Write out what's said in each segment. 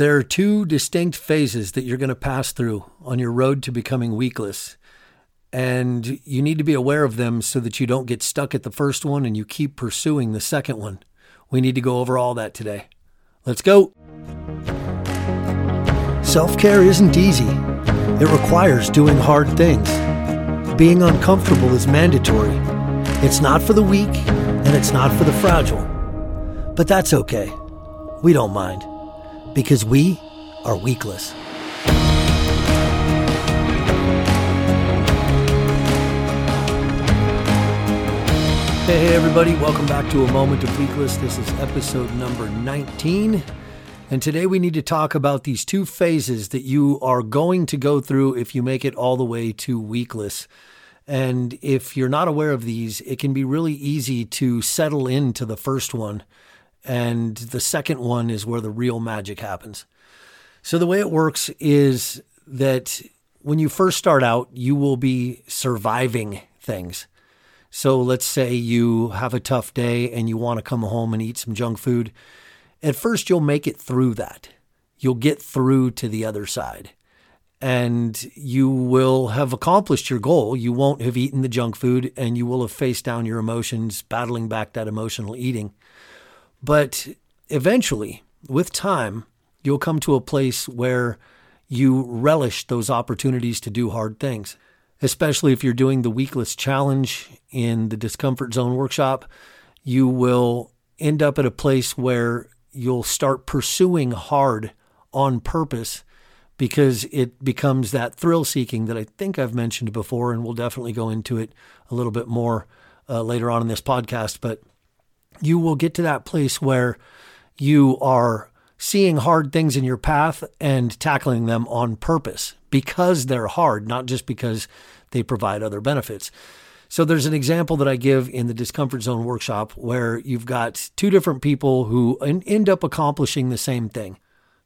There are two distinct phases that you're going to pass through on your road to becoming weakless. And you need to be aware of them so that you don't get stuck at the first one and you keep pursuing the second one. We need to go over all that today. Let's go. Self care isn't easy, it requires doing hard things. Being uncomfortable is mandatory. It's not for the weak and it's not for the fragile. But that's okay. We don't mind because we are weakless. Hey, everybody, welcome back to A Moment of Weakless. This is episode number 19. And today we need to talk about these two phases that you are going to go through if you make it all the way to weakless. And if you're not aware of these, it can be really easy to settle into the first one. And the second one is where the real magic happens. So the way it works is that when you first start out, you will be surviving things. So let's say you have a tough day and you want to come home and eat some junk food. At first, you'll make it through that. You'll get through to the other side and you will have accomplished your goal. You won't have eaten the junk food and you will have faced down your emotions, battling back that emotional eating. But eventually, with time, you'll come to a place where you relish those opportunities to do hard things especially if you're doing the weakless challenge in the discomfort zone workshop, you will end up at a place where you'll start pursuing hard on purpose because it becomes that thrill seeking that I think I've mentioned before, and we'll definitely go into it a little bit more uh, later on in this podcast. But you will get to that place where you are seeing hard things in your path and tackling them on purpose because they're hard, not just because they provide other benefits. So there's an example that I give in the discomfort zone workshop where you've got two different people who end up accomplishing the same thing.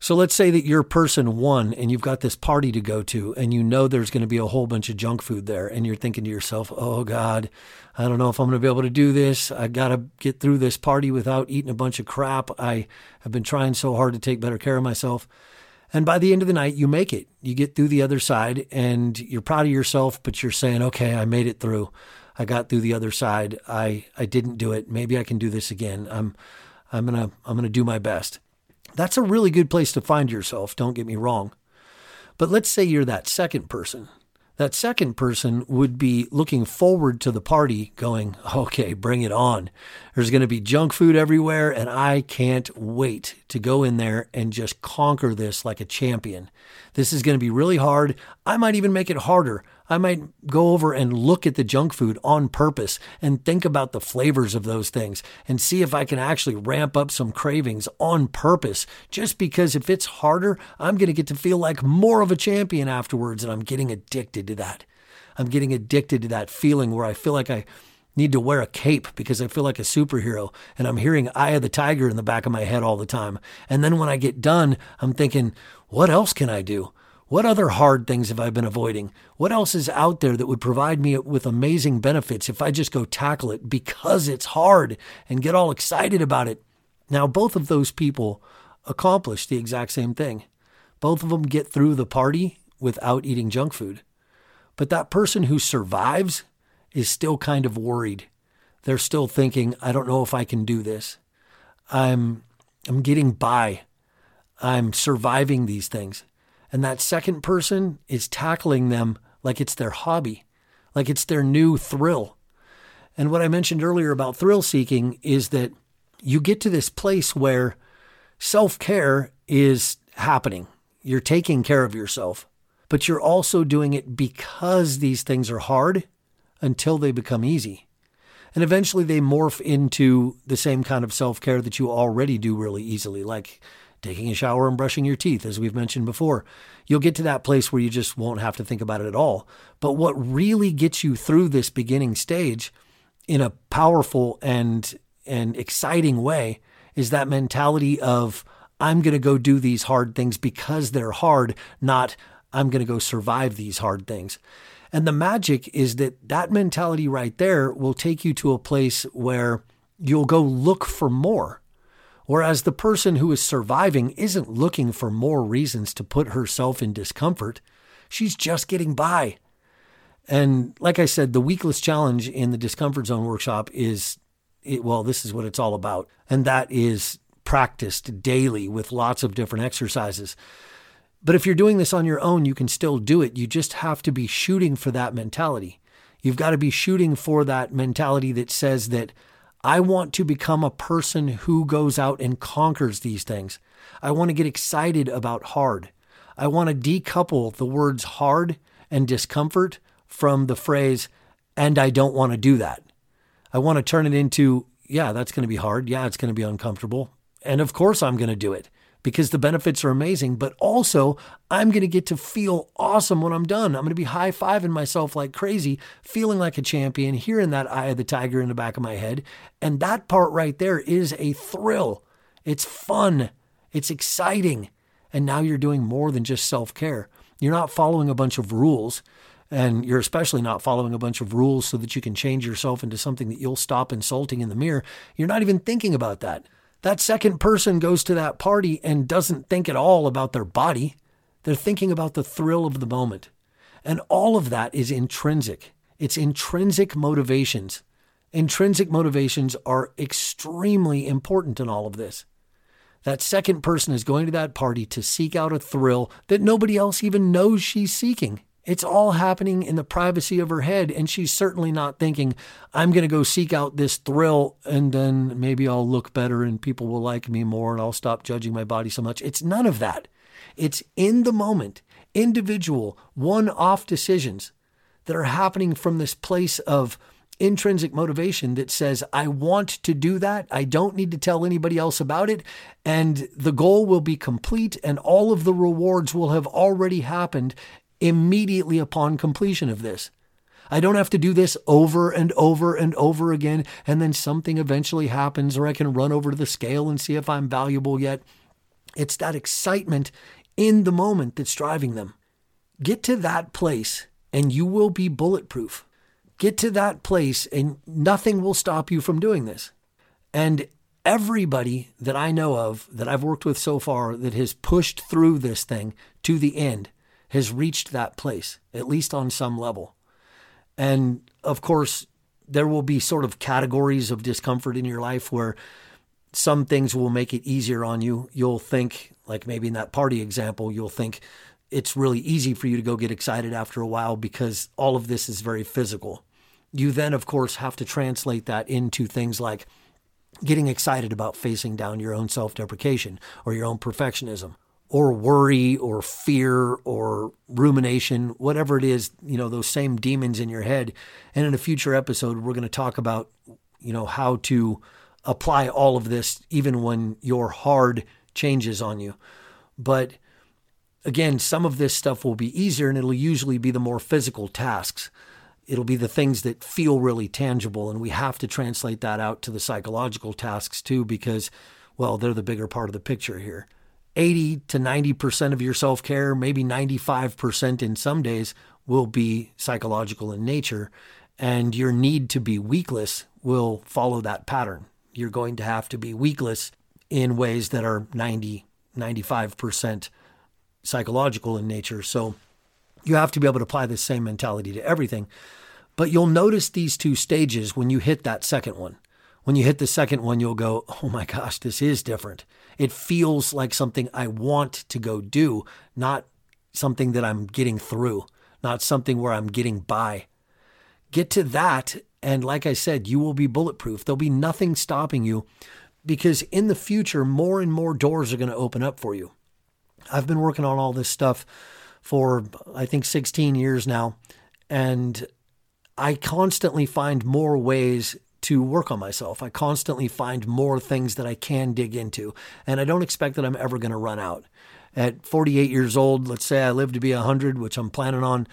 So let's say that you're person one and you've got this party to go to and you know there's going to be a whole bunch of junk food there and you're thinking to yourself, "Oh god, I don't know if I'm going to be able to do this. I got to get through this party without eating a bunch of crap. I have been trying so hard to take better care of myself." And by the end of the night, you make it. You get through the other side and you're proud of yourself, but you're saying, okay, I made it through. I got through the other side. I, I didn't do it. Maybe I can do this again. I'm, I'm going to, I'm going to do my best. That's a really good place to find yourself. Don't get me wrong. But let's say you're that second person that second person would be looking forward to the party, going, okay, bring it on. There's going to be junk food everywhere, and I can't wait to go in there and just conquer this like a champion. This is going to be really hard. I might even make it harder. I might go over and look at the junk food on purpose and think about the flavors of those things and see if I can actually ramp up some cravings on purpose. Just because if it's harder, I'm going to get to feel like more of a champion afterwards. And I'm getting addicted to that. I'm getting addicted to that feeling where I feel like I need to wear a cape because I feel like a superhero and I'm hearing Eye of the Tiger in the back of my head all the time. And then when I get done, I'm thinking, what else can I do? What other hard things have I been avoiding? What else is out there that would provide me with amazing benefits if I just go tackle it because it's hard and get all excited about it? Now, both of those people accomplish the exact same thing. Both of them get through the party without eating junk food. But that person who survives is still kind of worried. They're still thinking, I don't know if I can do this. I'm I'm getting by. I'm surviving these things. And that second person is tackling them like it's their hobby, like it's their new thrill. And what I mentioned earlier about thrill seeking is that you get to this place where self care is happening. You're taking care of yourself, but you're also doing it because these things are hard until they become easy. And eventually they morph into the same kind of self care that you already do really easily, like taking a shower and brushing your teeth, as we've mentioned before. You'll get to that place where you just won't have to think about it at all. But what really gets you through this beginning stage in a powerful and and exciting way is that mentality of I'm going to go do these hard things because they're hard, not I'm going to go survive these hard things. And the magic is that that mentality right there will take you to a place where you'll go look for more Whereas the person who is surviving isn't looking for more reasons to put herself in discomfort. She's just getting by. And like I said, the weakless challenge in the discomfort zone workshop is, it, well, this is what it's all about. And that is practiced daily with lots of different exercises. But if you're doing this on your own, you can still do it. You just have to be shooting for that mentality. You've got to be shooting for that mentality that says that I want to become a person who goes out and conquers these things. I want to get excited about hard. I want to decouple the words hard and discomfort from the phrase, and I don't want to do that. I want to turn it into, yeah, that's going to be hard. Yeah, it's going to be uncomfortable. And of course, I'm going to do it because the benefits are amazing, but also I'm going to get to feel awesome when I'm done. I'm going to be high fiving myself like crazy, feeling like a champion, hearing that eye of the tiger in the back of my head. And that part right there is a thrill. It's fun, it's exciting. And now you're doing more than just self care. You're not following a bunch of rules. And you're especially not following a bunch of rules so that you can change yourself into something that you'll stop insulting in the mirror. You're not even thinking about that. That second person goes to that party and doesn't think at all about their body. They're thinking about the thrill of the moment. And all of that is intrinsic. It's intrinsic motivations. Intrinsic motivations are extremely important in all of this. That second person is going to that party to seek out a thrill that nobody else even knows she's seeking. It's all happening in the privacy of her head. And she's certainly not thinking, I'm going to go seek out this thrill and then maybe I'll look better and people will like me more and I'll stop judging my body so much. It's none of that. It's in the moment, individual, one off decisions that are happening from this place of intrinsic motivation that says, I want to do that. I don't need to tell anybody else about it. And the goal will be complete and all of the rewards will have already happened immediately upon completion of this. I don't have to do this over and over and over again, and then something eventually happens, or I can run over to the scale and see if I'm valuable yet. It's that excitement in the moment that's driving them. Get to that place, and you will be bulletproof. Get to that place, and nothing will stop you from doing this. And everybody that I know of that I've worked with so far that has pushed through this thing to the end has reached that place, at least on some level. And of course, there will be sort of categories of discomfort in your life where some things will make it easier on you. You'll think, like maybe in that party example, you'll think it's really easy for you to go get excited after a while because all of this is very physical. You then, of course, have to translate that into things like getting excited about facing down your own self deprecation or your own perfectionism or worry or fear or rumination, whatever it is, you know, those same demons in your head. And in a future episode, we're going to talk about, you know, how to apply all of this even when your hard changes on you. But again, some of this stuff will be easier and it'll usually be the more physical tasks. It'll be the things that feel really tangible. And we have to translate that out to the psychological tasks too, because, well, they're the bigger part of the picture here. 80 to 90% of your self care, maybe 95% in some days, will be psychological in nature. And your need to be weakless will follow that pattern. You're going to have to be weakless in ways that are 90, 95% psychological in nature. So you have to be able to apply the same mentality to everything. But you'll notice these two stages when you hit that second one. When you hit the second one, you'll go, oh my gosh, this is different. It feels like something I want to go do, not something that I'm getting through, not something where I'm getting by. Get to that. And like I said, you will be bulletproof. There'll be nothing stopping you because in the future, more and more doors are going to open up for you. I've been working on all this stuff for, I think, 16 years now. And I constantly find more ways to work on myself. I constantly find more things that I can dig into, and I don't expect that I'm ever going to run out. At 48 years old, let's say I live to be 100, which I'm planning on,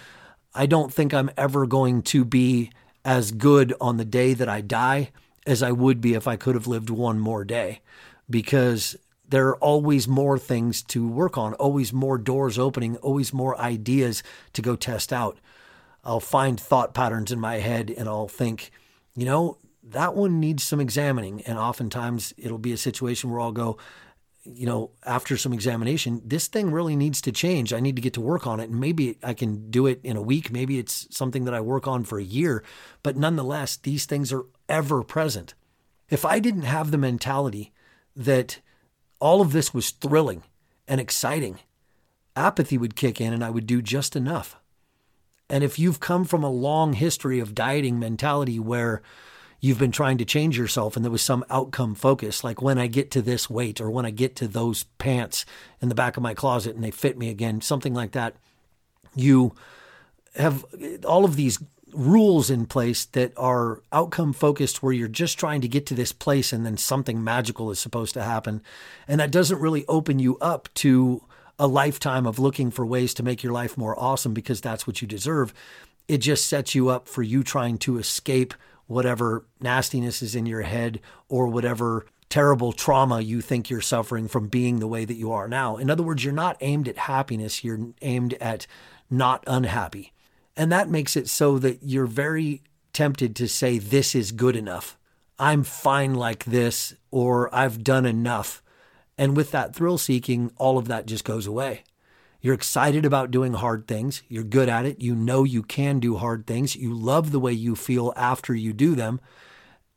I don't think I'm ever going to be as good on the day that I die as I would be if I could have lived one more day because there are always more things to work on, always more doors opening, always more ideas to go test out. I'll find thought patterns in my head and I'll think, you know, that one needs some examining. And oftentimes it'll be a situation where I'll go, you know, after some examination, this thing really needs to change. I need to get to work on it. And maybe I can do it in a week. Maybe it's something that I work on for a year. But nonetheless, these things are ever present. If I didn't have the mentality that all of this was thrilling and exciting, apathy would kick in and I would do just enough. And if you've come from a long history of dieting mentality where you've been trying to change yourself and there was some outcome focus, like when I get to this weight or when I get to those pants in the back of my closet and they fit me again, something like that, you have all of these rules in place that are outcome focused where you're just trying to get to this place and then something magical is supposed to happen. And that doesn't really open you up to a lifetime of looking for ways to make your life more awesome because that's what you deserve. It just sets you up for you trying to escape whatever nastiness is in your head or whatever terrible trauma you think you're suffering from being the way that you are now. In other words, you're not aimed at happiness, you're aimed at not unhappy. And that makes it so that you're very tempted to say, This is good enough. I'm fine like this, or I've done enough. And with that thrill seeking, all of that just goes away. You're excited about doing hard things. You're good at it. You know you can do hard things. You love the way you feel after you do them.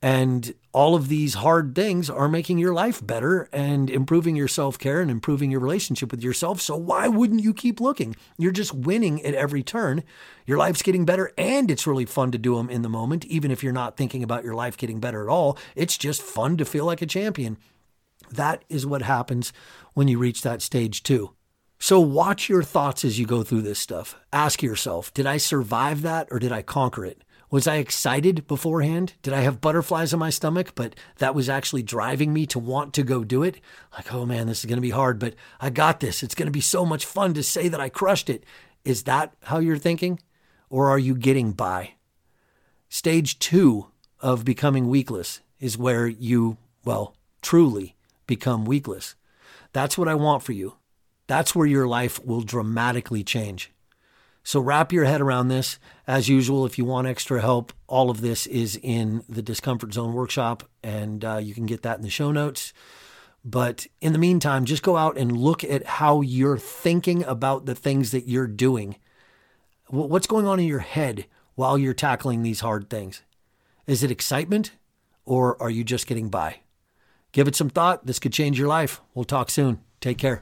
And all of these hard things are making your life better and improving your self care and improving your relationship with yourself. So, why wouldn't you keep looking? You're just winning at every turn. Your life's getting better, and it's really fun to do them in the moment, even if you're not thinking about your life getting better at all. It's just fun to feel like a champion. That is what happens when you reach that stage two. So watch your thoughts as you go through this stuff. Ask yourself, did I survive that or did I conquer it? Was I excited beforehand? Did I have butterflies in my stomach, but that was actually driving me to want to go do it? Like, oh man, this is going to be hard, but I got this. It's going to be so much fun to say that I crushed it. Is that how you're thinking? Or are you getting by? Stage two of becoming weakless is where you, well, truly become weakless. That's what I want for you. That's where your life will dramatically change. So wrap your head around this. As usual, if you want extra help, all of this is in the Discomfort Zone workshop, and uh, you can get that in the show notes. But in the meantime, just go out and look at how you're thinking about the things that you're doing. What's going on in your head while you're tackling these hard things? Is it excitement or are you just getting by? Give it some thought. This could change your life. We'll talk soon. Take care.